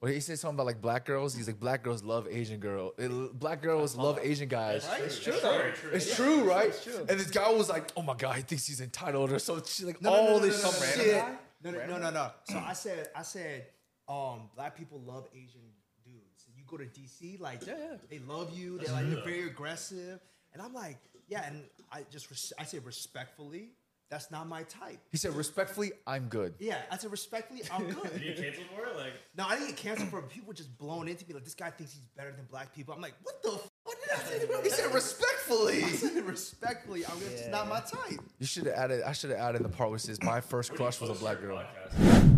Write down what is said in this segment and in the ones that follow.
Well, he said something about like black girls. He's like, black girls love Asian girl. It- black girls love Asian guys. It's true though. It's true, right? And this guy was like, "Oh my god, he thinks he's entitled," or so. She like No, no, all no, no, this no, no, no, shit. No, no, no, no, no. So I said, I said, um, black people love Asian dudes. You go to DC, like, Yeah, yeah. they love you. They're like, they're very aggressive, and I'm like, yeah, and I just, res- I say respectfully, that's not my type. He said, "Respectfully, I'm good." Yeah, I said respectfully, I'm good. Did you get canceled for it? Like, No, I didn't get canceled for it. People just blown into me like this guy thinks he's better than black people. I'm like, what the? F- what did I say? to? He said, "Respectfully." I said respectfully. I'm just it's not my type. You should have added. I should have added the part where it says, "My first crush was a black girl."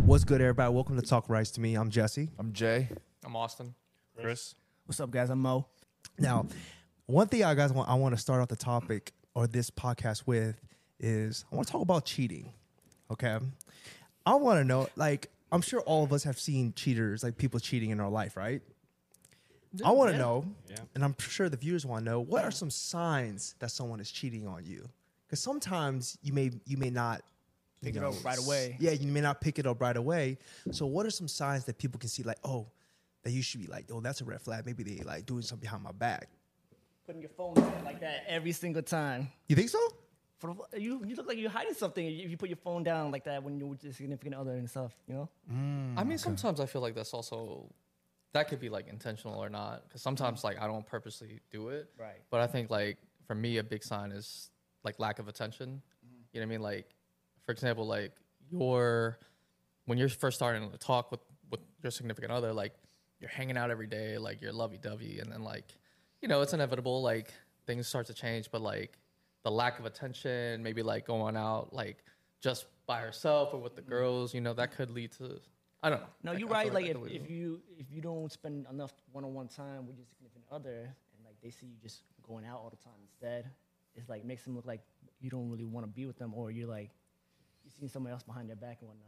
What's good, everybody? Welcome to Talk Rice to Me. I'm Jesse. I'm Jay. I'm Austin. Chris. What's up, guys? I'm Mo. Now, one thing I guys want I want to start off the topic or this podcast with is I want to talk about cheating. Okay, I want to know like I'm sure all of us have seen cheaters like people cheating in our life, right? I want to know, Yeah. and I'm sure the viewers want to know what are some signs that someone is cheating on you? Because sometimes you may you may not Pick you it up right away. Yeah, you may not pick it up right away. So, what are some signs that people can see like, oh, that you should be like, oh, that's a red flag. Maybe they like doing something behind my back. Putting your phone like that every single time. You think so? For you, you look like you're hiding something if you put your phone down like that when you're with your significant other and stuff. You know? Mm, I mean, sometimes I feel like that's also that could be like intentional or not. Because sometimes like I don't purposely do it. Right. But I think like for me, a big sign is like lack of attention. Mm-hmm. You know what I mean? Like, for example, like your when you're first starting to talk with with your significant other, like you're hanging out every day, like you're lovey dovey, and then like you know it's inevitable. Like things start to change, but like the lack of attention, maybe like going out like just by herself or with the girls, you know, that could lead to I don't know. No, Like, you're I right. feel Like if, could if you if you don't spend enough one-on-one time with your significant other and like they see you just going out all the time instead, it's like makes them look like you don't really want to be with them or you're like you're seeing someone else behind their back and whatnot.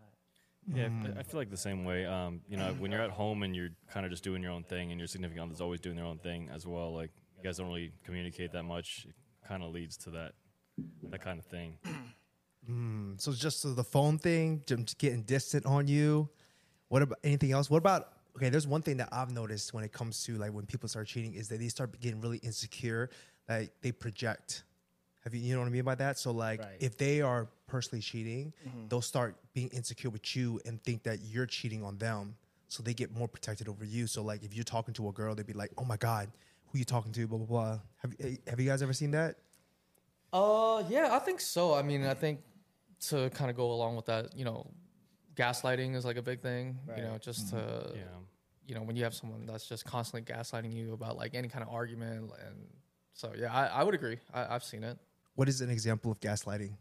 Yeah, I- I feel like the same way. Um, you know, when you're at home and you're kind of just doing your own thing, and your significant other's always doing their own thing as well. Like you guys don't really communicate that much. It kind of leads to that that kind of thing. Hmm, so, just so the phone thing, just getting distant on you. What about anything else? What about okay? There's one thing that I've noticed when it comes to like when people start cheating is that they start getting really insecure. Like they project. Have you you know what I mean by that? So like Right. if they are personally cheating, mm-hmm. they'll start being insecure with you and think that you're cheating on them. So they get more protected over you. So like if you're talking to a girl, they'd be like, "Oh my god, who you talking to?" Blah blah blah. Have eh, have you guys ever seen that? Uh, yeah, I think so. I mean, I think to kind of go along with that, you know, gaslighting is like a big thing. You know, Right. just to, Yeah. you know, when you have someone that's just constantly gaslighting you about like any kind of argument, and so yeah, I, I would agree. I, I've seen it. What is an example of gaslighting?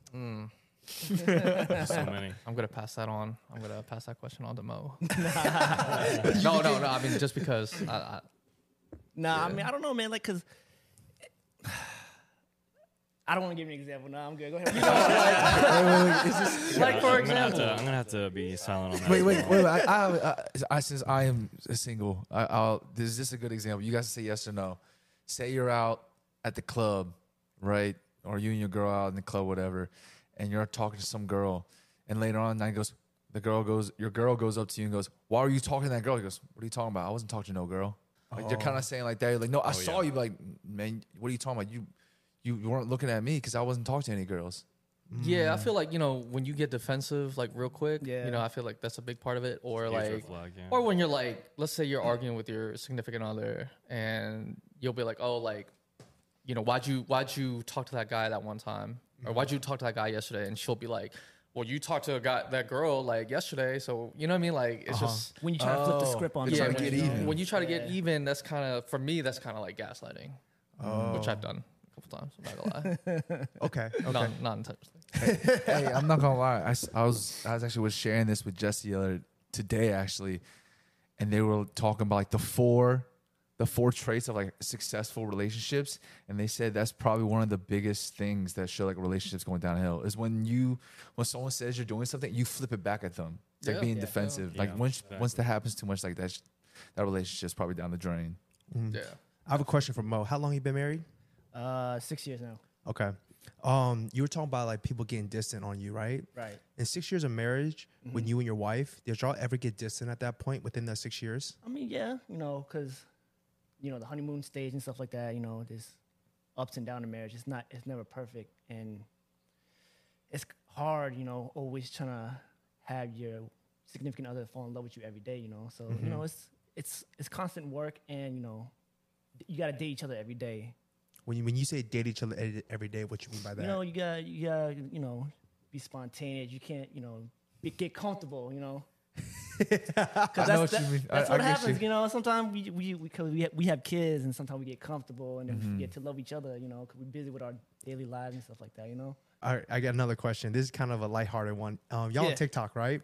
There's so many. I'm gonna pass that on. I'm gonna pass that question on to Mo. no, no, no. I mean, just because I, I, Nah, I mean I don't know, man. Like, cause I don't want to give you an example. No, I'm good. Go ahead. like for I'm gonna, have example, to, I'm gonna have to be silent on that. Wait, wait, wait. wait. I, I, I, I, since I am single, I, I'll. Is this a good example? You guys say yes or no. Say you're out at the club, right? Or you and your girl out in the club, whatever, and you're talking to some girl, and later on, night goes, the girl goes, your girl goes up to you and goes, "Why are you talking to that girl?" He goes, "What are you talking about? I wasn't talking to no girl." Like you're oh. kind of saying like that. You're like, no, I oh, saw yeah. you. Like, man, what are you talking about? You, you weren't looking at me because I wasn't talking to any girls. yeah, I mm. feel like you know when you get defensive like real quick. Yeah. You know, I feel like that's a big part of it. Or Huge red like, flag, yeah. or when you're like, let's say you're arguing with your significant other, and you'll be like, oh, like, you know, why'd you why'd you talk to that guy that one time, or why'd you talk to that guy yesterday? And she'll be like, well, you talked to a guy that girl like yesterday, so you know what I mean? Like, it's uh-huh. just when you try to flip the Oh, script on you're yeah, to when, get you- even. when you try to get Yeah. even, that's kind of for me. That's kind of like gaslighting, oh. which I've done a couple times. I'm not gonna lie, Okay, okay. not not intentionally. hey, I'm not gonna lie. I, s- I was I was actually was sharing this with Jesse the other today actually, and they were talking about like the four, the four traits of like successful relationships, and they said that's probably one of the biggest things that show like relationships going downhill is when you when someone says you're doing something, you flip it back at them. It's like Yeah. being Yeah. defensive. Yeah, like once exactly. once that happens too much like that, sh- that relationship's probably down the drain. Yeah. I have a question for Mo. How long you been married? uh, six years now. Okay. Um, you were talking about like people getting distant on you, right? Right. In six years of marriage, when you and your wife, did y'all ever get distant at that point within the six years? I mean, yeah, you know, because you know the honeymoon stage and stuff like that. You know, there's ups and downs in marriage. It's not, it's never perfect, and it's hard. You know, always trying to have your significant other fall in love with you every day. You know, so you know, mm-hmm. it's it's it's constant work, and you know, you got to date each other every day. When you when you say date each other every- every day, what you mean by that? You know, you got you got you know, be spontaneous. You can't you know be, get comfortable. You know. Because I know what you mean. That's I- what I happens, you. you. know. Sometimes we we we, cause we, ha- we have kids, and sometimes we get comfortable, and then Mm-hmm. we forget to love each other, you know, because we're busy with our daily lives and stuff like that, you know. All right, I got another question. This is kind of a lighthearted one. Um, y'all on TikTok, right?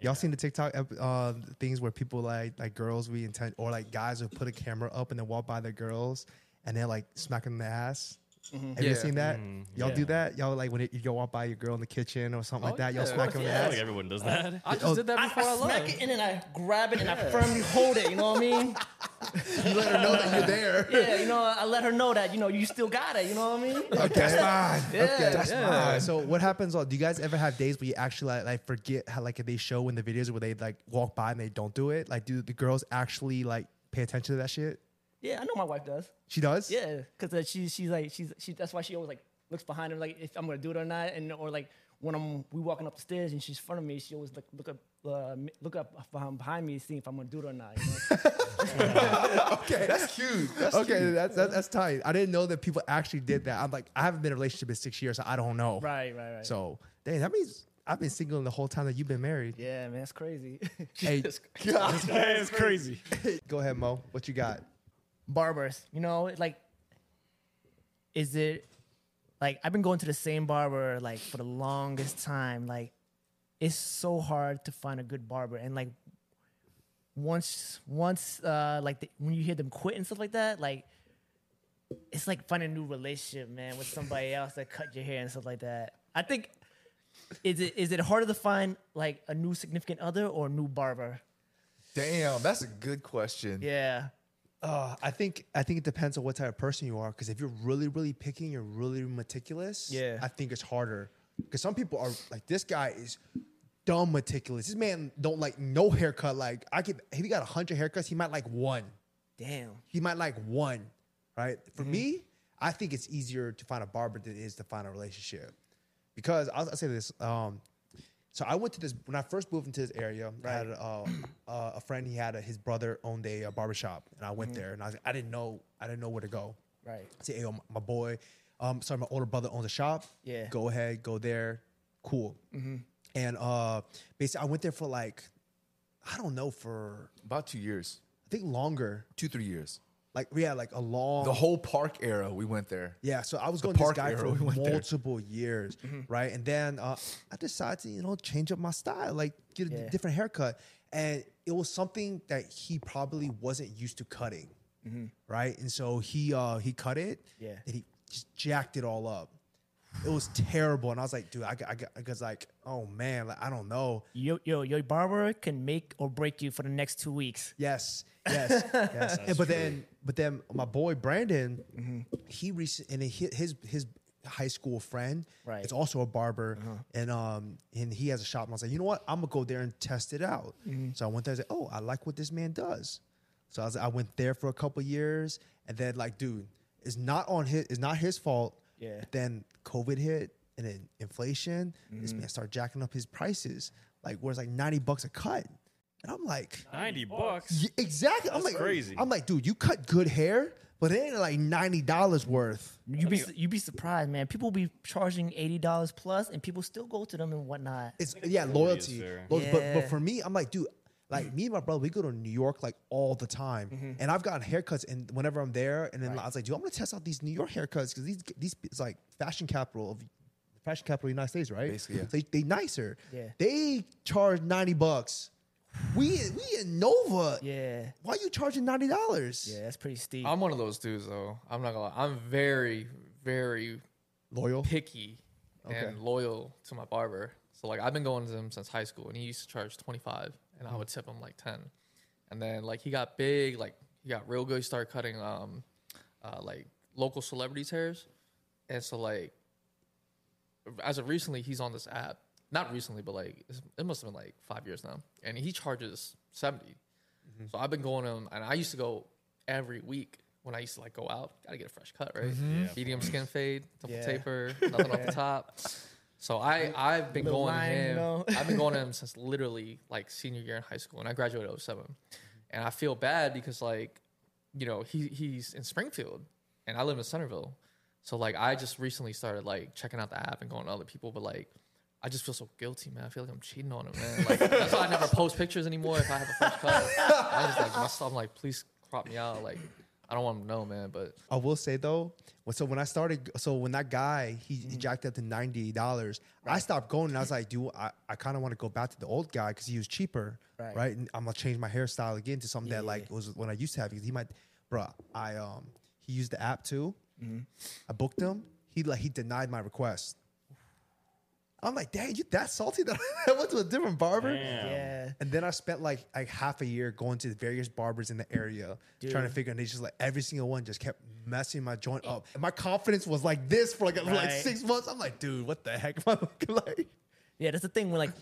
Y'all seen the TikTok uh, things where people like like girls we intend or like guys will put a camera up and then walk by their girls and they're like smacking them the ass. Have you seen that? Mhm. Y'all Yeah. do that? Y'all like when it, you go walk by your girl in the kitchen or something like Oh, that? Y'all yeah. smack them in the I ass. like everyone does that. I just Oh, did that before I, I left. smack it in and I grab it and I firmly hold it. You know what I mean? You let her know that you're there. Yeah, you know, I let her know that you know you still got it. You know what I mean? Okay, that's mine. Yeah, okay, that's yeah. mine. So what happens? uh, Do you guys ever have days where you actually like, like forget how like they show in the videos where they like walk by and they don't do it? Like, do the girls actually like pay attention to that shit? Yeah, I know my wife does. She does. Yeah, because uh, she she's like she's she. That's why she always like looks behind her like if I'm gonna do it or not, and or like when I'm we walking up the stairs and she's in front of me, she always like look up uh, look up behind, behind me, seeing if I'm gonna do it or not. You know? Okay, that's cute. okay, That's, that's that's tight. I didn't know that people actually did that. I'm like, I haven't been in a relationship in six years, so I don't know. right, right, right. So, dang, that means I've been single the whole time that you've been married. yeah, man, that's crazy. Hey, it's crazy. go ahead, Mo. What you got? Barbers, you know, like, is it like I've been going to the same barber like for the longest time. Like, it's so hard to find a good barber, and like once once uh like the, when you hear them quit and stuff like that, like it's like finding a new relationship, man, with somebody else that cut your hair and stuff like that. I think is it is it harder to find like a new significant other or a new barber? Damn, that's a good question. Yeah. Uh, I think I think it depends on what type of person you are. Because if you're really really picky, you're really meticulous. Yeah. I think it's harder. Because some people are like this guy is dumb meticulous. This man don't like no haircut. Like I could if he got a hundred haircuts, he might like one. Damn. He might like one. Right. For Mm-hmm. me, I think it's easier to find a barber than it is to find a relationship. Because I'll, I'll say this. Um, so I went to this when I first moved into this area. I had uh, uh, a friend. He had a, his brother owned a, uh barbershop, and I went Mm-hmm. there, and I was I didn't know I didn't know where to go. Right. I said, "Hey, yo, my boy, um, sorry, my older brother owns a shop. Yeah. Mm-hmm. go ahead, go there, cool." And uh, basically, I went there for like I don't know for About two years, I think longer, two three years. Like we had like a long The whole park era, we went there. Yeah, so I was The going to this park guy era, for we went there. multiple years, right? And then uh, I decided to, you know, change up my style, like get a Yeah. different haircut. And it was something that he probably wasn't used to cutting, right? And so he uh, he cut it, Yeah. and he just jacked it all up. It was terrible, and I was like, dude, I, got- I, got- I was like, oh man, like, I don't know. Yo, yo, your barber can make or break you for the next two weeks. Yes, yes, yes. And, but then, but then, my boy Brandon, mm-hmm. he recent and he, his his high school friend, Right. It's also a barber, uh-huh. and um, and he has a shop. And I was like, you know what, I'm gonna go there and test it out. Mm-hmm. So I went there. I was like, oh, I like what this man does. So I was, I went there for a couple years, and then like, dude, it's not on his, it's not his fault. Yeah. But then COVID hit, and then inflation. This mm-hmm. man started jacking up his prices, like where it's like ninety bucks a cut, and I'm like. Ninety bucks. Yeah, exactly. I'm like crazy. I'm like, dude, you cut good hair, but it ain't like ninety dollars worth. You be you be surprised, man. People be charging eighty dollars plus, and people still go to them and whatnot. It's yeah, loyalty. fair. Lo- But but for me, I'm like, dude, like me and my brother, we go to New York like all the time, Mm-hmm. and I've gotten haircuts, and whenever I'm there, and then I was like, dude, I'm gonna test out these New York haircuts because these these it's like fashion capital of fashion capital of the United States, right? Basically, yeah. They they nicer. Yeah. They charge ninety bucks. We we in Nova. Yeah, Why are you charging ninety dollars? yeah, that's pretty steep. I'm one of those dudes though. I'm not gonna lie. I'm very, very Loyal. picky Okay. and loyal to my barber. So like I've been going to him since high school, and he used to charge 25, and I would tip him like 10. And then like he got big, like he got real good. He started cutting um, uh, like local celebrities' hairs, and so like as of recently, he's on this app. Not recently, but like it's- it must have been like five years now, and he charges 70 So I've been going to him, and I used to go every week when I used to like go out. Got to get a fresh cut, right? Yeah. Medium skin fade, double Yeah. taper, nothing off the top. So I I've been Little going line, to you him. know? I've been going to him since literally like senior year in high school, and I graduated 07. And I feel bad because like, you know, he he's in Springfield, and I live in Centerville. So like, I just recently started like checking out the app and going to other people, but like. I just feel so guilty, man. I feel like I'm cheating on him, man. Like that's why I never post pictures anymore if I have a fresh cut. I just like. I'm like, please crop me out. Like, I don't want him to know, man. But I will say though, so when I started, so when that guy he, he jacked up to ninety dollars, I stopped going and I was like, dude, I, I kind of want to go back to the old guy because he was cheaper, Right. right? And I'm gonna change my hairstyle again to something that Yeah. like was when I used to have because he might, bro, I um he used the app too. I booked him. He like he denied my request. I'm like, dang, you that salty that I went to a different barber. Damn. Yeah. And then I spent like like half a year going to various barbers in the area trying to figure. And they just like every single one just kept messing my joint up. And my confidence was like this for like, like six months. I'm like, dude, what the heck am I looking like? Yeah, that's the thing when like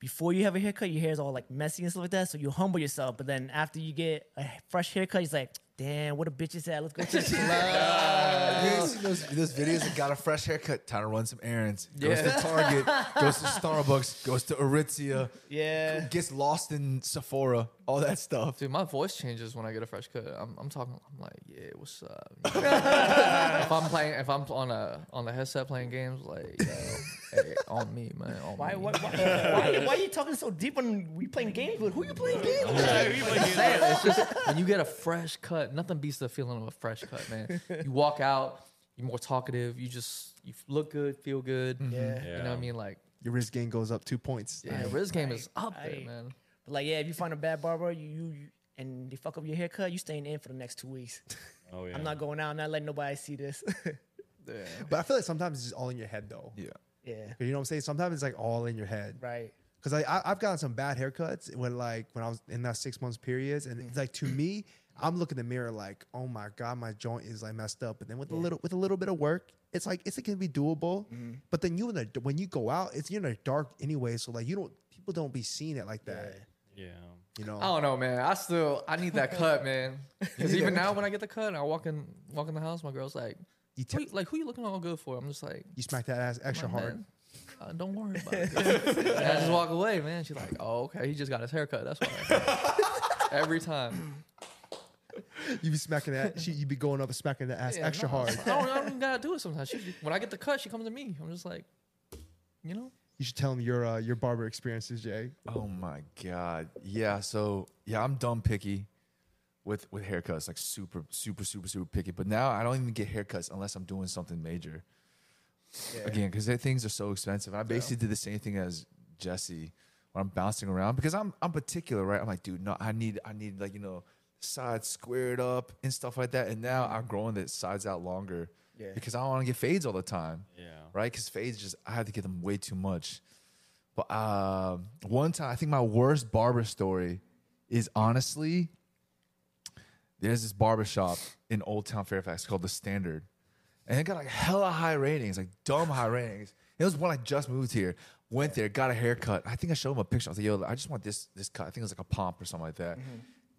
before you have a haircut, your hair is all like messy and stuff like that. So you humble yourself. But then after you get a fresh haircut, it's like, damn, what a bitch is that? Let's go to the club. You those, those videos that got a fresh haircut, time to run some errands. Goes Yeah. to Target, goes to Starbucks, goes to Aritzia, yeah. gets lost in Sephora, all that stuff. dude, my voice changes when I get a fresh cut. I'm, I'm talking. I'm like, yeah, what's up? if I'm playing, if I'm on a on the headset playing games, like, yo, hey, on me, man. On Why, me. why, why, why, why are you talking so deep when we playing games with? Who you playing games with? I'm it's just when you get a fresh cut, nothing beats the feeling of a fresh cut, man. You walk out, you're more talkative. You just you look good, feel good. Mm-hmm. Yeah. You know what I mean? Like, Your Riz game goes up two points. yeah, Right, Riz game right, is up there, man. But like, yeah, if you find a bad barber, you, you, you and they fuck up your haircut, you staying in for the next two weeks. Oh yeah. I'm not going out. I'm not letting nobody see this. Yeah. But I feel like sometimes it's just all in your head though. Yeah. yeah. You know what I'm saying? Sometimes it's like all in your head. Right. Cause I, I I've gotten some bad haircuts when like when I was in that six months periods, and mm-hmm. it's like to me, I'm looking in the mirror like, oh my god, my joint is like messed up. But then with a little with a little bit of work, it's like it's it can be doable. But then you in the when you go out, it's you're in the dark anyway, so like you don't people don't be seeing it like that. Yeah. You know, I don't know, man. I still I need that cut, man. Because even that- now, when I get the cut, and I walk in walk in the house, my girl's like, you, who te- you, like who you looking all good for? I'm just like, you smack that ass extra hard. man, uh, don't worry about it. and I just walk away, man. She's like, oh okay, he just got his haircut. That's why. Every time. You be smacking that. she, you be going up and smacking the ass Yeah, extra no, hard. I don't, I don't even gotta do it sometimes. She, when I get the cut, she comes to me. I'm just like, you know. You should tell them your uh, your barber experiences, Jay. Oh my god. Yeah. So yeah, I'm dumb picky with with haircuts, like super, super, super, super picky. But now I don't even get haircuts unless I'm doing something major. Again, because things are so expensive. I basically did the same thing as Jesse when I'm bouncing around because I'm I'm particular, right? I'm like, dude, no, I need I need like you know sides squared up and stuff like that. And now I'm growing the sides out longer Yeah. because I don't want to get fades all the time Yeah. right? Because fades just I had to get them way too much. But um, one time, I think my worst barber story is honestly there's this barber shop in Old Town Fairfax called the Standard, and it got like hella high ratings, like dumb high ratings. It was when I just moved here. Went there, got a haircut. I think I showed him a picture. I was like, "Yo, I just want this this cut." I think it was like a pomp or something like that.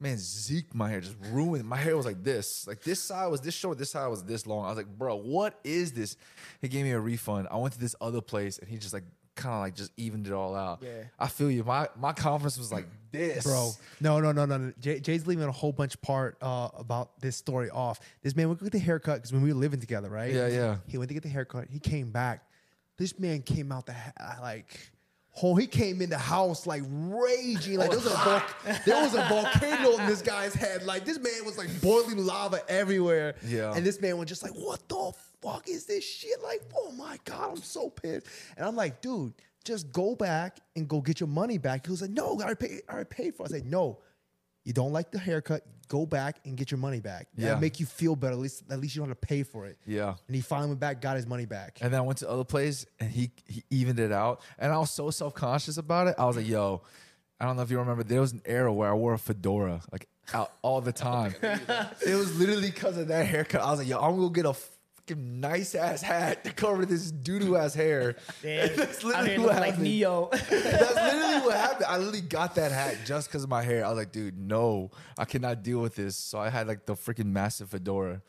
Man, Zeke, my hair just ruined. My hair was like this. Like this side was this short, this side was this long. I was like, bro, what is this? He gave me a refund. I went to this other place and he just like kind of like just evened it all out. Yeah. I feel you. My my conference was like this, Bro, no, no, no, no. no. Jay, Jay's leaving a whole bunch part uh, about this story off. This man went to get the haircut because when we were living together, right? Yeah, yeah. He went to get the haircut. He came back. This man came out the ha- like. Oh, he came in the house like raging, like there was a there was a volcano in this guy's head. Like this man was like boiling lava everywhere. Yeah. and this man was just like, "What the fuck is this shit?" Like, oh my god, I'm so pissed. And I'm like, dude, just go back and go get your money back. He was like, no, I already paid, I already paid for it. I said, no, you don't like the haircut, go back and get your money back. Yeah. That'll make you feel better. At least, at least you don't have to pay for it. Yeah. And he finally went back, got his money back. And then I went to other place and he he evened it out. And I was so self conscious about it. I was like, yo, I don't know if you remember, there was an era where I wore a fedora like out all the time. it was literally because of that haircut. I was like, yo, I'm gonna go get a f- fucking nice ass hat to cover this doo doo ass hair. Damn, That's literally didn't what look like happened. Neo. That's literally what happened. I literally got that hat just because of my hair. I was like, dude, no, I cannot deal with this. So I had like the freaking massive fedora.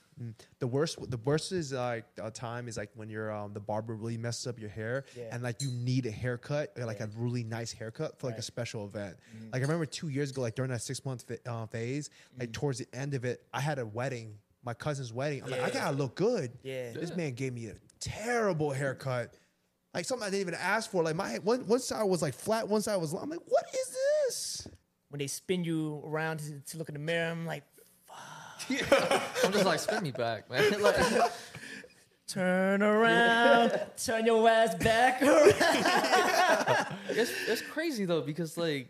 The worst, the worst is like a time is like when you're um the barber really messes up your hair Yeah. and like you need a haircut or like a really nice haircut for like a special event. Like I remember two years ago, like during that six month fa- uh, phase, like towards the end of it, I had a wedding, my cousin's wedding. I'm like, I gotta look good. Yeah. This man gave me a terrible haircut. Like something I didn't even ask for. Like my one, one side was like flat, one side was long. I'm like, what is this? when they spin you around to, to look in the mirror, I'm like, fuck. I'm just like, spin me back, man. like, turn around, turn your ass back around. it's it's crazy though because like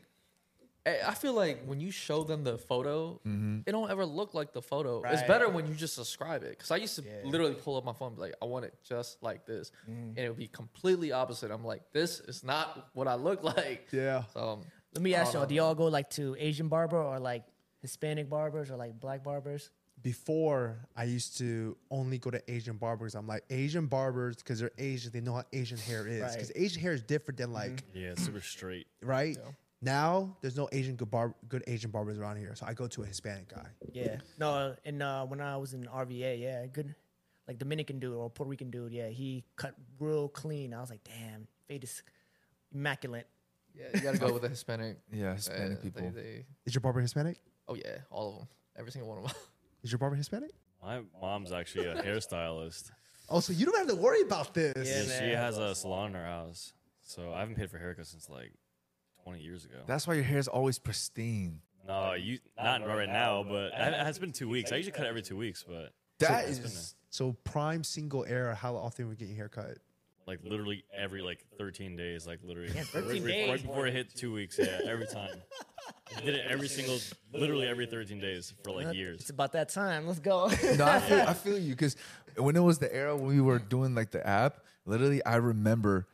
I I feel like when you show them the photo, mm-hmm. it don't ever look like the photo. It's better when you just describe it. Because I used to Yeah. literally pull up my phone, and be like, I want it just like this, mm. and it would be completely opposite. I'm like, this is not what I look like. Yeah. So um, Let me ask y'all: no. Do y'all go like to Asian barber or like Hispanic barbers or like black barbers? before I used to only go to Asian barbers. I'm like Asian barbers because they're Asian. They know how Asian hair is because Right. Asian hair is different than mm-hmm. like Yeah, super straight. right now. There's no Asian good bar good Asian barbers around here, so I go to a Hispanic guy. Yeah. No, and uh, when I was in RVA, yeah, good, like Dominican dude or Puerto Rican dude, yeah, he cut real clean. I was like, damn, fade is immaculate. yeah, you gotta go with the Hispanic. Yeah, Hispanic uh, people. They, they, Is your barber Hispanic? oh yeah, all of them, every single one of them. Is your barber Hispanic? My mom's actually a hairstylist. Oh, so you don't have to worry about this. Yeah, And man. she has a salon in her house, so I haven't paid for haircuts since like 20 years ago. That's why your hair is always pristine. no, you not right now, but it has been two weeks. I usually cut it every two weeks, but That it's been is So prime single era. How often we get your haircut? like literally every like 13 days, like literally Yeah, 13 right, days. right before it hit two weeks. Yeah, every time. I did it every single, literally every 13 days for like years. It's about that time. Let's go. no, I feel, I feel you because when it was the era when we were doing like the app, literally, I remember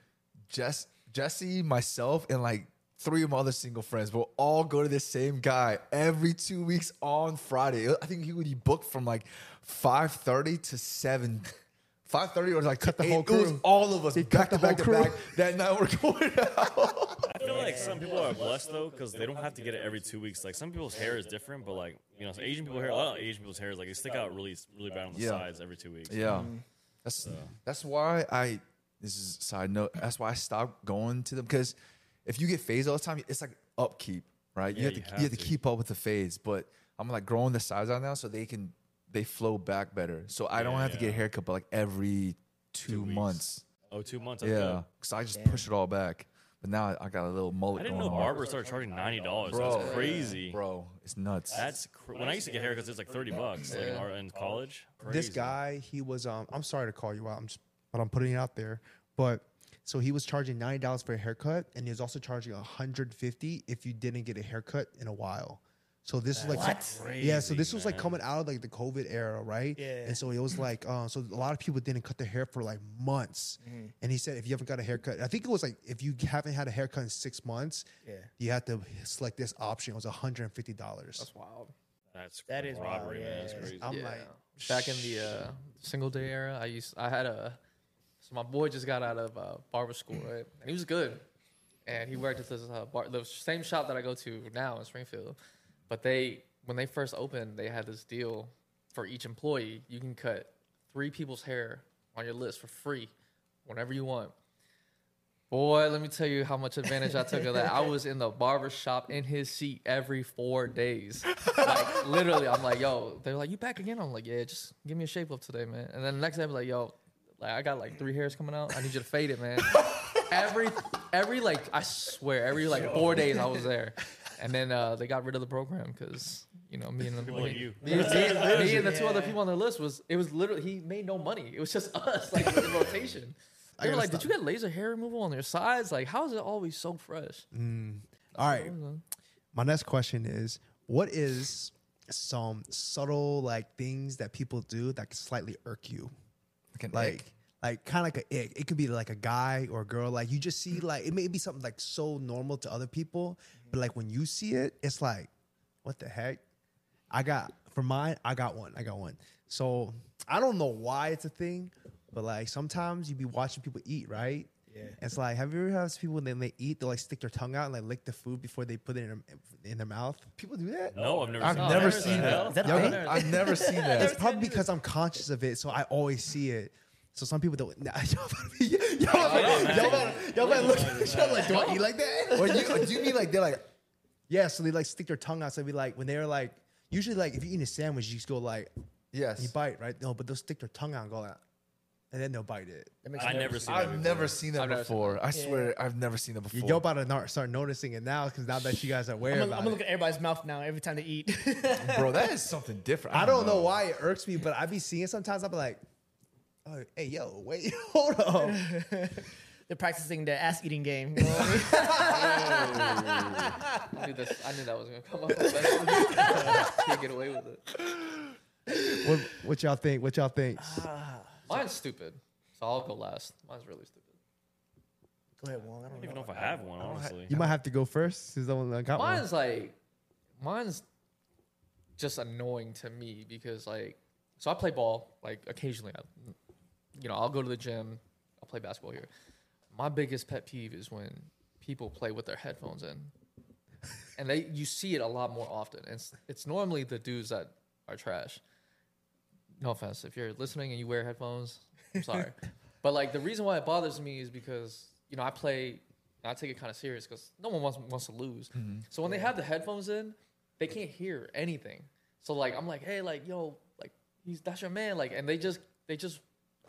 Jess, Jesse, myself, and like three of my other single friends will all go to the same guy every two weeks on Friday. I think he would be booked from like five thirty to seven. Five thirty or like cut the eight. whole It was crew. all of us cut back the to back to whole back. That night we're going out. I feel like some people are blessed though because they don't have to get it every two weeks. Like some people's hair is different, but like you know, so Asian people hair, a lot of Asian people's hair is like they stick out really, really bad on the Yeah. sides every two weeks. Yeah, mm-hmm. that's that's why I. This is a side note. That's why I stopped going to them because if you get fades all the time, it's like upkeep, right? you Yeah, have to you you have have to to. keep up with the fades. But I'm like growing the sides out now so they can they flow back better. So I don't Yeah, have to get a haircut, but like every two, weeks. months. Oh, two months. Yeah, because I just Damn. push it all back. But now I, I got a little mullet I didn't going know barbers started charging ninety dollars. That's crazy. bro. It's nuts. That's cr- when I used to get haircuts. It's like thirty bucks. Like in, our, in college. This guy, he was um I'm sorry to call you out, I'm just but I'm putting it out there. But so he was charging ninety dollars for a haircut, and he was also charging hundred fifty if you didn't get a haircut in a while. So this is like What? yeah. So this was like man. coming out of like the COVID era, right? Yeah. And so it was like, uh, so a lot of people didn't cut their hair for like months. And he said, if you haven't got a haircut, I think it was like if you haven't had a haircut in six months, Yeah. you had to select this option. It was one hundred and fifty dollars. That's wild. That's That is wild, robbery, man. That's crazy. I'm Yeah. like, back in the uh, single day era, I used I had a so my boy just got out of uh, barber school, right? And he was good, and he worked at this uh, bar, the same shop that I go to now in Springfield. But they when they first opened, they had this deal for each employee. You can cut three people's hair on your list for free, whenever you want. Boy, let me tell you how much advantage I took of that. I was in the barber shop in his seat every four days. Like literally, I'm like, yo, they're like, you back again? I'm like, yeah, just give me a shape up today, man. And then the next day I'm like, yo, like I got like three hairs coming out. I need you to fade it, man. every every like I swear, every like four days I was there. And then uh, they got rid of the program because you know me and the, People like you. me, me- me and the two other people on the list was it was literally he made no money. It was just us like in rotation. They were gotta like, "Did you get laser hair removal on your sides? Like, how is it always so fresh?" all right. My next question is what is some subtle like things that people do that can slightly irk you? Like an Like egg. like kind of like a ick. It could be like a guy or a girl. Like you just see mm-hmm. like it may be something like so normal to other people, but like when you see it, it's like, what the heck? I got for mine. I got one. I got one. So I don't know why it's a thing, but like sometimes you be watching people eat, right? Yeah. It's like, have you ever had people when they eat, they like stick their tongue out and like lick the food before they put it in their, in their mouth? People do that. No, I've never. I've seen never that. seen that. Is that a Y'all thing? got- I've never seen that. It's probably because I'm conscious of it, so I always see it. So some people don't. Nah, y'all about to be, y'all about to, y'all about to, y'all about to look at each other like, do I eat like that? Or you, do you mean like they're like, Yeah, so they like stick their tongue out. So be like when they're like, usually like if you eat a sandwich, you just go like, yes? you bite, right? No, but they'll stick their tongue out and go like, and then they'll bite it. I me never nervous. seen that I've before. never seen that I've never seen before. I swear, I've never seen that before. Y'all about to not start noticing it now because now that you guys are aware I'm gonna, about I'm gonna it. look at everybody's mouth now every time they eat. bro, that is something different. I don't know why it irks me, but I be seeing it sometimes. I'll be like, oh, hey, yo, wait, hold up. They're practicing the ass eating game. You know what I mean? I knew this. I knew that was gonna come up. Can't get away with it. what, what y'all think? What y'all think? Ah. Mine's stupid, so I'll go last. Mine's really stupid. Go ahead, Wong. I I don't don't even know. know if I have one, honestly. You might have to go first. Since the one that got one. Mine's like, mine's just annoying to me because like, so I play ball like occasionally. I, you know, I'll go to the gym. I'll play basketball here. My biggest pet peeve is when people play with their headphones in, and they you see it a lot more often. And it's it's normally the dudes that are trash. No offense, if you're listening and you wear headphones, I'm sorry, but like the reason why it bothers me is because you know I play. I take it kind of serious because no one wants wants to lose. Mm-hmm. So when they have the headphones in, they can't hear anything. So like I'm like, hey, like yo, like he's that's your man, like, and they just they just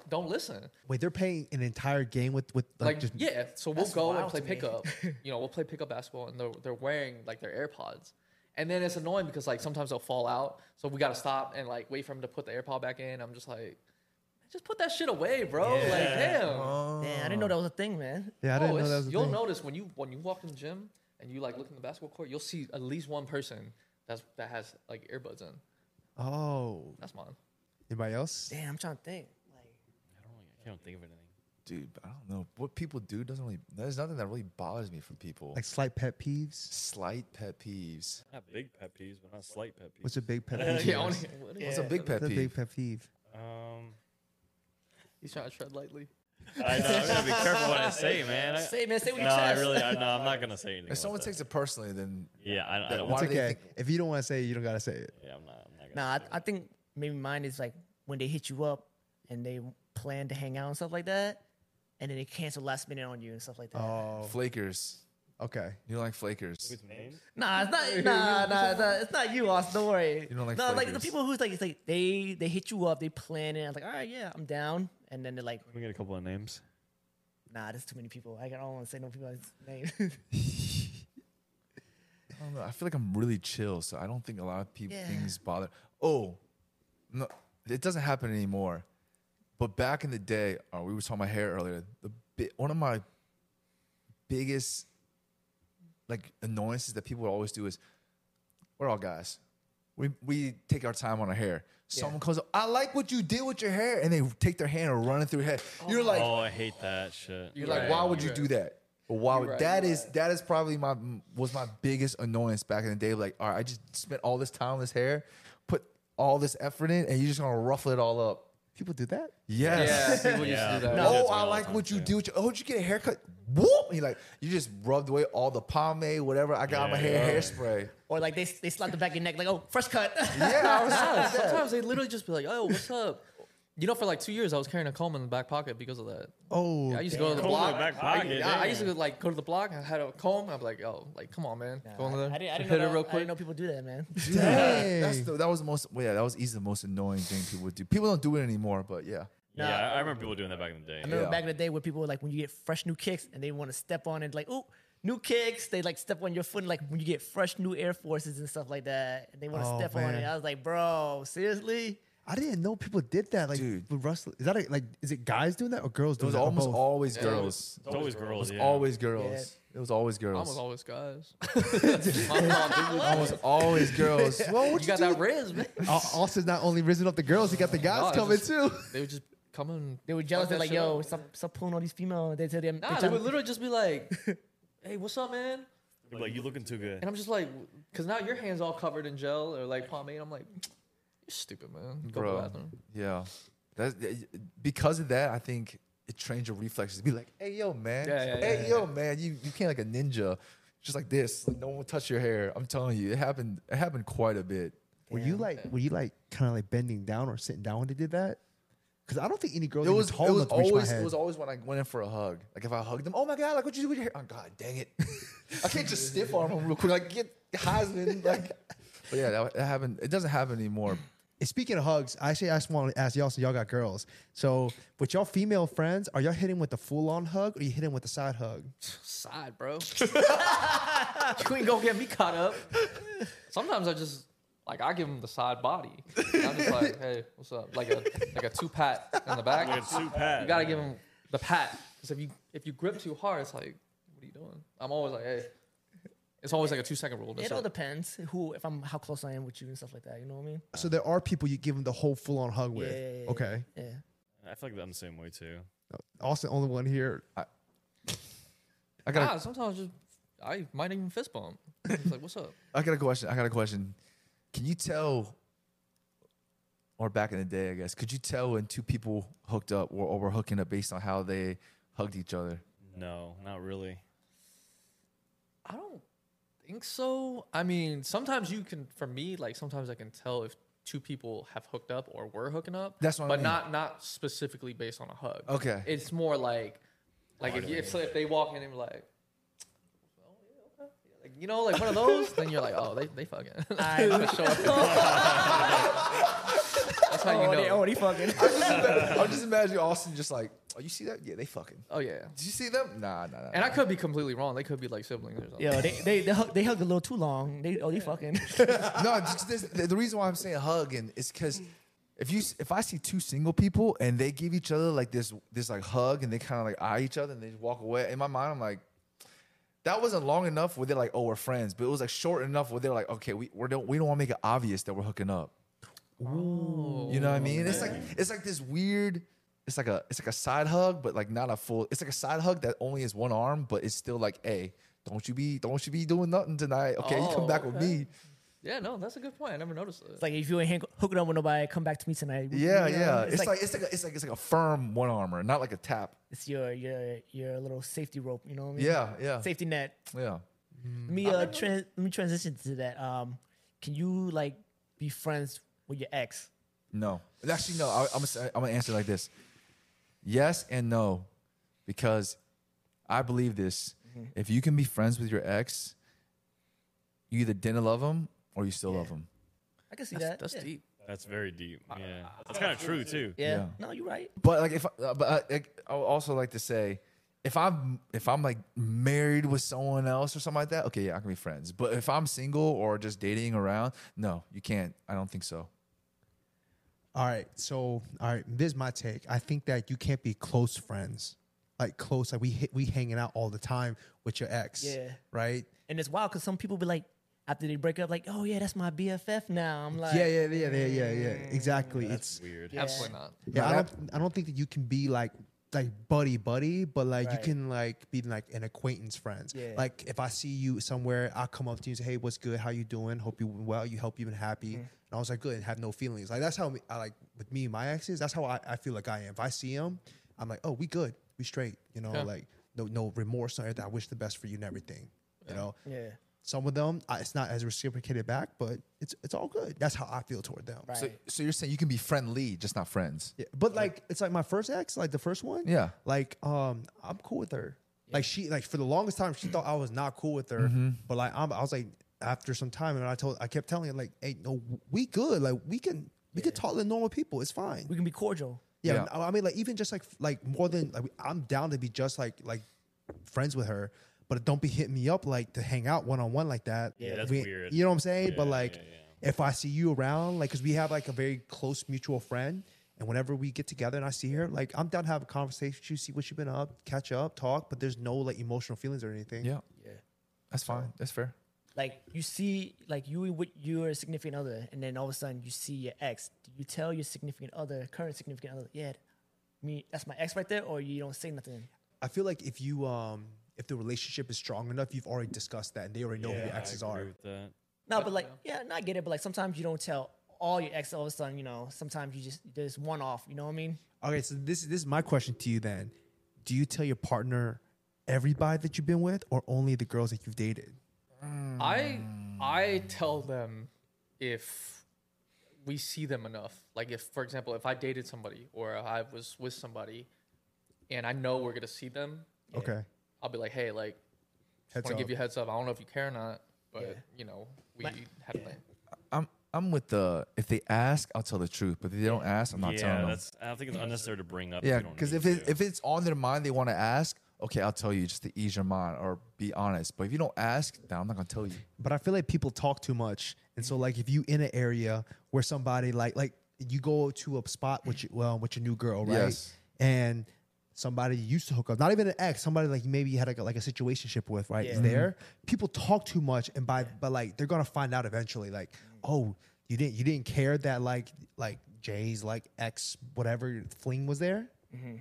don't listen. Wait, they're playing an entire game with with like, Like, just yeah, so we'll go and play pickup. you know, we'll play pickup basketball, and they're they're wearing like their AirPods, and then it's annoying because like sometimes they'll fall out, so we gotta stop and like wait for them to put the AirPod back in. I'm just like, just put that shit away, bro. Like, damn. Damn, I didn't know that was a thing, man. yeah, I Oh, didn't know that was a thing. you'll thing. notice when you when you walk in the gym and you like look in the basketball court, you'll see at least one person that's that has like earbuds in. Oh, That's mine. anybody else? Damn, I'm trying to think. Like, I don't, really- I can't think of anything. Dude. I don't know what people do. Doesn't really. There's nothing that really bothers me from people. Like slight pet peeves. slight pet peeves. Not big pet peeves, but not slight pet peeves. What's a big pet peeve? Yeah, yours? only- What's a big pet What's a peeve? big pet peeve? Um, He's trying to tread lightly. I know. I'm gonna be careful what I say, man. I, say, man, say what you no, I really, I, no, I'm not gonna say anything. If someone about takes it personally, then yeah, I, I that don't. why It's okay. think- If you don't want to say it, you don't gotta say it. Yeah, I'm not. I'm not gonna Nah, I, I think maybe mine is like when they hit you up and they plan to hang out and stuff like that, and then they cancel last minute on you and stuff like that. Oh, flakers. okay. You don't like flakers. With names? Nah, it's not. Nah, nah, it's not, it's not you, Austin. Don't worry. You don't like no, like the flakers. people who's like, it's like they they hit you up, they plan it. I'm like, all right, yeah, I'm down, and then they're like, Let me get a couple of names. nah, there's too many people. I don't want to say no people's name. I don't know. I feel like I'm really chill, so I don't think a lot of people Yeah. things bother. Oh, no, it doesn't happen anymore. But back in the day, uh, we were talking about hair earlier. The bi- one of my biggest like annoyances that people would always do is we're all guys. We we take our time on our hair. Someone comes up, I like what you did with your hair, and they take their hand and run it through your head. You're like, oh, I hate that shit. you're You're like, why would you you're do that? Or why would, right, that you're is that is probably my was my biggest annoyance back in the day. Like, all right, I just spent all this time on this hair, put all this effort in, and you're just gonna ruffle it all up. People do that. Yes. Yeah, people used to do that. No. Oh, I like what you too. do. With your, oh, did you get a haircut? Whoop! And you like you just rubbed away all the pomade, whatever I got on my Yeah. hair, hairspray. or like they they slap the back of your neck, like, oh, fresh cut. Yeah, I was Yeah, sometimes they literally just be like, "Oh, what's up?" You know, for like two years, I was carrying a comb in the back pocket because of that. Oh, Yeah, I used to go to the Comb in the block. back I, pocket, yeah, I used to like go to the block. I had a comb. I'm like, "Oh, like come on, man, go in I, there, I didn't, I didn't hit know it that- real I quick." didn't know people do that, man. dang. That's the, that was the most. Well, yeah, that was easily the most annoying thing people would do. People don't do it anymore, but yeah. Nah. Yeah, I I remember people doing that back in the day. I remember Yeah. back in the day where people were like, when you get fresh new kicks and they want to step on it, like, ooh, new kicks. They like step on your foot, and, like when you get fresh new Air Forces and stuff like that, and they want to Oh, step on man. it. I was like, bro, seriously? I didn't know people did that. Like, Dude. with Russell, is that a, like, is it guys doing that or girls It doing was that? or almost both? always Yeah. girls. It's always It girls. was Yeah. always girls. It was always girls. Almost always guys. almost always girls. Well, what you got that riz, man. Au- Austin's not only risen up the girls, he got the guys No, it's coming just- too. They would just come in. They were jealous. fuck They're that like, shit yo, up. stop, stop pulling all these females. They tell them, Nah, they they would literally just be like, "Hey, what's up, man?" They're like, you looking too good. And I'm just like, because now your hand's all covered in gel or like pomade. I'm like, you're stupid, man. Go to the Bro. bathroom. Yeah, that's because of that. I think it trains your reflexes to be like, "Hey, yo, man. Yeah, yeah, hey, yeah, yo, man. You you can't like a ninja, just like this. Like, no one will touch your hair. I'm telling you, it happened. It happened quite a bit. Were you like, were you like kind of like bending down or sitting down when they did that? Because I don't think any girl It was tall it was enough to reach my always head. it was always when I went in for a hug. Like if I hugged them, oh my god, like what you do with your hair? Oh god, dang it! I can't just stiff arm them real quick. Like get Heisman. Like, but yeah, that, that happened. It doesn't happen anymore. And speaking of hugs, I actually I just want to ask y'all, so y'all got girls. So with y'all female friends, are y'all hitting with the full on hug or you hitting with the side hug? Side, bro. you ain't gonna get me caught up. Sometimes I just like I give him the side body. And I'm just like, hey, what's up? Like a like a two pat in the back. Like a two pat. You gotta give him the pat because if you if you grip too hard, it's like, what are you doing? I'm always like, hey. It's always like a two second rule. It all like, depends who, if I'm, how close I am with you and stuff like that. You know what I mean? So there are people you give them the whole full on hug with. Yeah, yeah, yeah, okay. Yeah. I feel like I'm the same way too. Austin, only one here. I got ah, sometimes just I might even fist bump. It's like, what's up? I got a question. I got a question. Can you tell, or back in the day, I guess, could you tell when two people hooked up or, or were hooking up based on how they hugged each other? No, not really. I don't think so. I mean, sometimes you can. For me, like sometimes I can tell if two people have hooked up or were hooking up. That's what I but mean. not not specifically based on a hug. Okay. It's more like, like if, you, if if they walk in and be like, "Oh, yeah, okay." like you know, like one of those, then you're like, oh, they they fucking. I know. Show up. That's how you oh, know. they, oh, they fucking. I'm just imagining Austin just like, oh, you see that? Yeah, they fucking. oh yeah. Did you see them? Nah, nah, nah. And I could be completely wrong. They could be like siblings or something. Yeah, they they they, hug, they hugged a little too long. They oh they fucking. no, just this, the, the reason why I'm saying hugging is because if you if I see two single people and they give each other like this this like hug and they kind of like eye each other and they just walk away, in my mind I'm like, that wasn't long enough where they're like, oh, we're friends, but it was like short enough where they're like, okay, we we don't we don't want to make it obvious that we're hooking up. You know what I mean? It's like it's like this weird. It's like a it's like a side hug, but like not a full. It's like a side hug that only is one arm, but it's still like, hey, don't you be don't you be doing nothing tonight? Okay, you come Oh, back with okay. me. Yeah, no, that's a good point. I never noticed it. It's like if you ain't hang- hooking up with nobody, come back to me tonight. Yeah, You yeah. It's, like, it's like a, it's like it's like a firm one armor, not like a tap. it's your your your little safety rope. You know what I mean? Yeah, yeah, Safety net. yeah. Let me uh tran let me transition to that. Um, can you like be friends with your ex? No, actually, no. I, I'm gonna I'm gonna answer like this: yes and no, because I believe this. Mm-hmm. If you can be friends with your ex, you either didn't love him or you still love him. I can see that's that. that's yeah. deep. That's very deep. Yeah, that's kind of true too. Yeah. Yeah. No, you're right. But like if, uh, but uh, like, I would also like to say, if I'm if I'm like married with someone else or something like that, okay, yeah, I can be friends. But if I'm single or just dating around, no, you can't. I don't think so. All right. So, all right. This is my take. I think that you can't be close friends, like close. Like we hit, we hanging out all the time with your ex. Yeah. Right. And it's wild because some people be like, after they break up, like, oh yeah, that's my BFF now. I'm like, yeah, yeah, yeah, yeah, yeah, yeah. Exactly. That's it's weird. Yeah. Absolutely not. yeah. I don't. I don't think that you can be like like buddy buddy, but like you can like be like an acquaintance friends. Yeah. Like if I see you somewhere, I come up to you and say, "Hey, what's good? How you doing? Hope you well. You hope you've been happy." Mm-hmm. And I was like, "Good," and have no feelings. Like that's how me- I like with me and my exes. That's how I, I feel like I am. If I see them, I'm like, "Oh, we good. We straight." You know, Yeah. like no no remorse or anything. I wish the best for you and everything. You know, yeah, some of them I, it's not as reciprocated back, but it's it's all good. That's how I feel toward them. right. So, so you're saying you can be friendly, just not friends? Yeah, but like it's like my first ex, like the first one. Yeah. Like um, I'm cool with her. Like she like for the longest time she thought I was not cool with her, but like I'm, I was like after some time and I told I kept telling her like, hey, no, we good. Like we can we can talk like normal people. It's fine. we can be cordial. Yeah, Yeah. I mean like even just like like more than like I'm down to be just like like friends with her. But don't be hitting me up like to hang out one on one like that. Yeah, that's We- weird. You know what I'm saying? but like, yeah, yeah. if I see you around, like, cause we have like a very close mutual friend, and whenever we get together and I see her, like, I'm down to have a conversation with you, see what you've been up, catch up, talk. But there's no like emotional feelings or anything. Yeah, Yeah. that's fine. That's fair. Like you see, like you with your significant other, and then all of a sudden you see your ex. Do you tell your significant other, current significant other, yeah, me, that's my ex right there, or you don't say nothing? I feel like if you um if the relationship is strong enough, you've already discussed that and they already know who your I exes agree are. with that. No, but like, yeah, no, I get it. But like, sometimes you don't tell all your ex. All of a sudden, you know, sometimes you just there's one off. You know what I mean? Okay, so this is this is my question to you then. Do you tell your partner everybody that you've been with or only the girls that you've dated? I I tell them if we see them enough. Like if, for example, if I dated somebody or I was with somebody, and I know we're gonna see them, Okay. I'll be like, hey, like, Heads want to give you a heads up. I don't know if you care or not, but Yeah. you know, we But- had a plan. I'm I'm with the if they ask, I'll tell the truth. But if they don't ask, I'm not yeah, telling them. that's. I don't think it's unnecessary to bring up. Yeah, if you don't because need if it to. if it's on their mind, they want to ask. Okay, I'll tell you just to ease your mind or be honest. But if you don't ask, then I'm not gonna tell you. But I feel like people talk too much, and so like if you in an area where somebody like like you go to a spot with you, well with your new girl, right? Yes. And somebody you used to hook up, not even an ex, somebody like maybe you had like a, like a situationship with, right? Is there? Mm-hmm. People talk too much, and by but like they're gonna find out eventually, like mm. oh you didn't you didn't care that like like Jay's like ex whatever fling was there. Mm-hmm.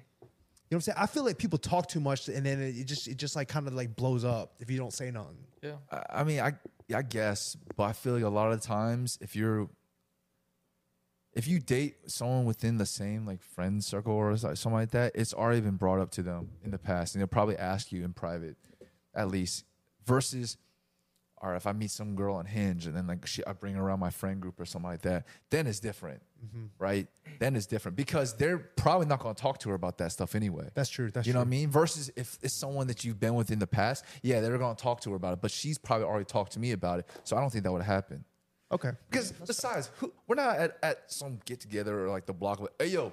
You know what I'm saying? I feel like people talk too much, and then it just it just like kind of like blows up if you don't say nothing. Yeah. I, I mean, I I guess, but I feel like a lot of times, if you're if you date someone within the same like friend circle or something like that, it's already been brought up to them in the past, and they'll probably ask you in private, at least. Versus, all right, if I meet some girl on Hinge and then like she, I bring her around my friend group or something like that, then it's different, mm-hmm. right? Then it's different because they're probably not going to talk to her about that stuff anyway. That's true. That's you know true. what I mean? Versus if it's someone that you've been with in the past, yeah, they're gonna talk to her about it, but she's probably already talked to me about it. So I don't think that would happen. Okay. Because besides, who, we're not at, at some get together or like the block. Like, hey yo,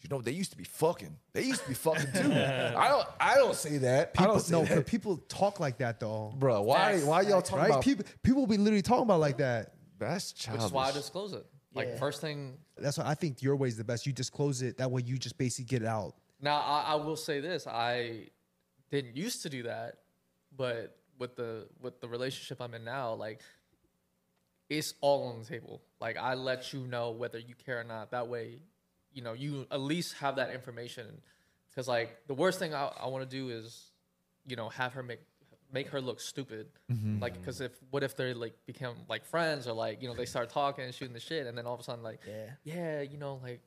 you know they used to be fucking. They used to be fucking too. I don't. I don't say that. I People, don't say no, that. people talk like that though. bro. Why? Facts. Why y'all talking right? about? people people be literally talking about like that. That's Which is why I disclose it. Like Yeah. first thing. That's why I think your way is the best. You disclose it that way. You just basically get it out. Now I, I will say this: I didn't used to do that, but with the with the relationship I'm in now, like it's all on the table. Like I let you know whether you care or not. That way, you know, you at least have that information. Because like the worst thing I, I want to do is, you know, have her make make her look stupid. Like because if what if they like become like friends or like you know they start talking and shooting the shit and then all of a sudden like Yeah. yeah you know like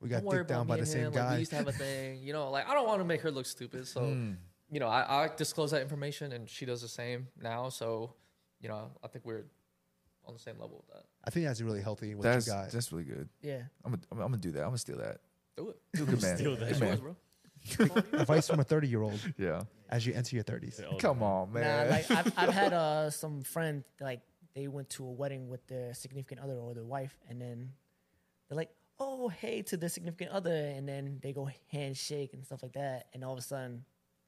We got dicked down by the same. Like, guy. we used to have a thing, you know. Like I don't want to make her look stupid, so Hmm. you know, I, I disclose that information, and she does the same now. So, you know, I think we're on the same level with that. I think that's really healthy. What That's you got? that's really good. Yeah. I'm gonna, I'm gonna do that. I'm gonna steal that. Do it. Do good man. Steal that. Good man. Advice from a thirty year old Yeah. as you enter your thirties. Yeah, Come on, Nah, man. like I've, I've had uh, some friends like they went to a wedding with their significant other or their wife, and then they're like, "Oh, hey," to their significant other, and then they go handshake and stuff like that, and all of a sudden,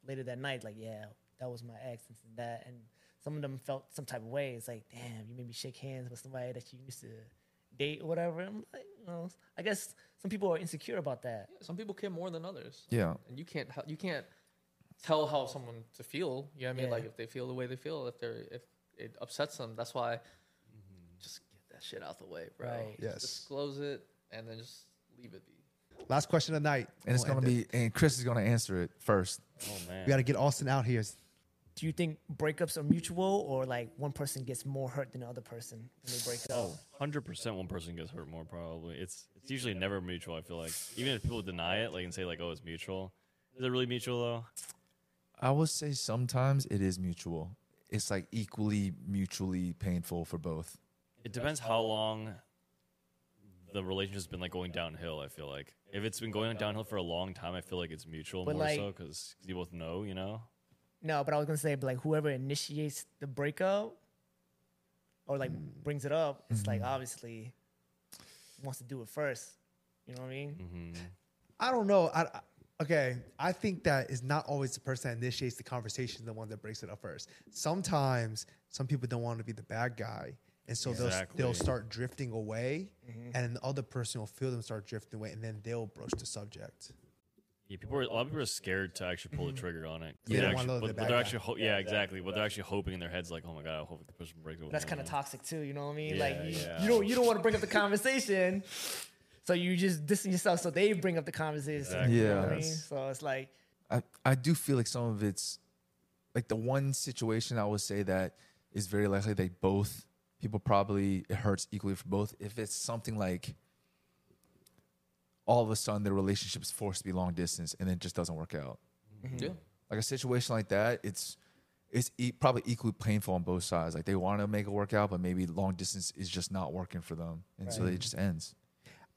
later that night, like, yeah, that was my ex and and that, and some of them felt some type of way. It's like, damn, you made me shake hands with somebody that you used to date or whatever. I'm like, you know, I guess some people are insecure about that. Some people care more than others. Yeah. and you can't you can't tell how someone to feel. You know what I mean? Yeah. Like if they feel the way they feel, if they're if it upsets them, that's why mm-hmm. just get that shit out the way, bro. Right. Just Yes. disclose it and then just leave it be. Last question of the night, and it's We'll gonna end it. be and Chris is gonna answer it first. Oh man. We got to get Austin out here. Do you think breakups are mutual or like one person gets more hurt than the other person when they break up? Oh, 100% one person gets hurt more probably. It's it's usually never mutual, I feel like. Even if people deny it, like and say like, "Oh, it's mutual." Is it really mutual though? I would say sometimes it is mutual. It's like equally mutually painful for both. It depends how long the relationship's been like going downhill, I feel like. If it's been going downhill for a long time, I feel like it's mutual But, more like- so cuz you both know, you know. No, but I was gonna say, but like whoever initiates the breakup or like hmm. brings it up, it's like hmm. obviously wants to do it first. You know what I mean? Mhm. I don't know. I, I- okay, I think that is not always the person that initiates the conversation, the one that breaks it up first. Sometimes some people don't want to be the bad guy, and so they'll they'll start drifting away, mm-hmm. and the other person will feel them start drifting away, and then they'll broach the subject. Yeah, people are, a lot of people are scared to actually pull the mm-hmm. trigger on it. Yeah, They're actually, but, but they're actually, ho- yeah, exactly. But they're actually hoping in their heads, like, "Oh my god, I hope the person breaks up." That's kind of toxic too. You know what I mean? Yeah, like you, yeah. you don't you don't want to bring up the conversation, so you just distance yourself so they bring up the conversation. You know what I mean? So it's like I, I do feel like some of it's like the one situation I would say that is very likely they both people probably it hurts equally for both if it's something like all of a sudden their relationship is forced to be long distance and then it just doesn't work out. Yeah. Like a situation like that, it's it's e- probably equally painful on both sides. Like they want to make it work out, but maybe long distance is just not working for them, and so it just ends.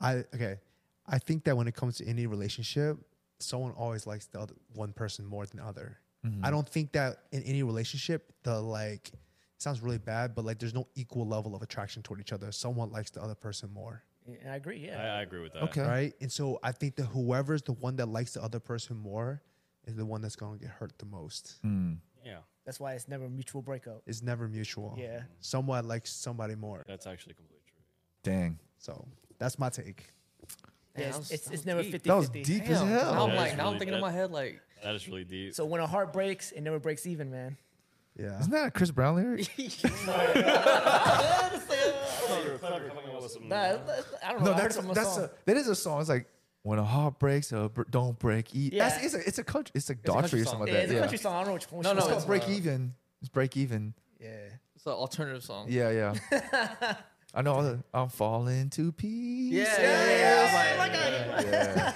I okay. I think that when it comes to any relationship, someone always likes the other one person more than the other. Mm-hmm. I don't think that in any relationship, the like it sounds really bad, but like there's no equal level of attraction toward each other. Someone likes the other person more. And I agree. Yeah. I agree with that. Okay. Right? And so I think that whoever's the one that likes the other person more is the one that's gonna get hurt the most. Mm. Yeah, That's why it's never a mutual breakup. It's never mutual. Yeah. Someone likes somebody more. that's actually completely true. Dang, So that's my take. Yeah, it's, that was- it's, it's never deep. 50 that was 50. deep as hell. Now I'm Yeah, like, it's now I'm really- thinking in my head like, That is really deep. So when a heart breaks, it never breaks even, man. Yeah. Isn't that a Chris Brown lyric? Nah, it's- I don't know. no, I heard that's it from a that's song. a, that is a song. It's like when a heart breaks, a br- don't break. E- Yeah. That's, it's a it's a country. It's a a country Daughtry or song. something like yeah, that. it's a yeah. country song. I don't know which one. No, which no, It's one called break uh, even. It's break even. Yeah. it's an alternative song. Yeah, yeah. I know. all the- I'm falling to pieces. Yeah, yeah, yeah. yeah, yeah.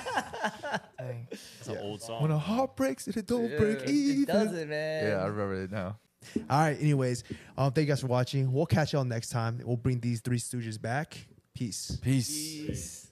yeah. Dang. It's an old song. when a heart breaks, it don't Yeah. break It even. It does it, man. Yeah, I remember it now. All right. Anyways, um, thank you guys for watching. We'll catch y'all next time. We'll bring these three stooges back. Peace. Peace.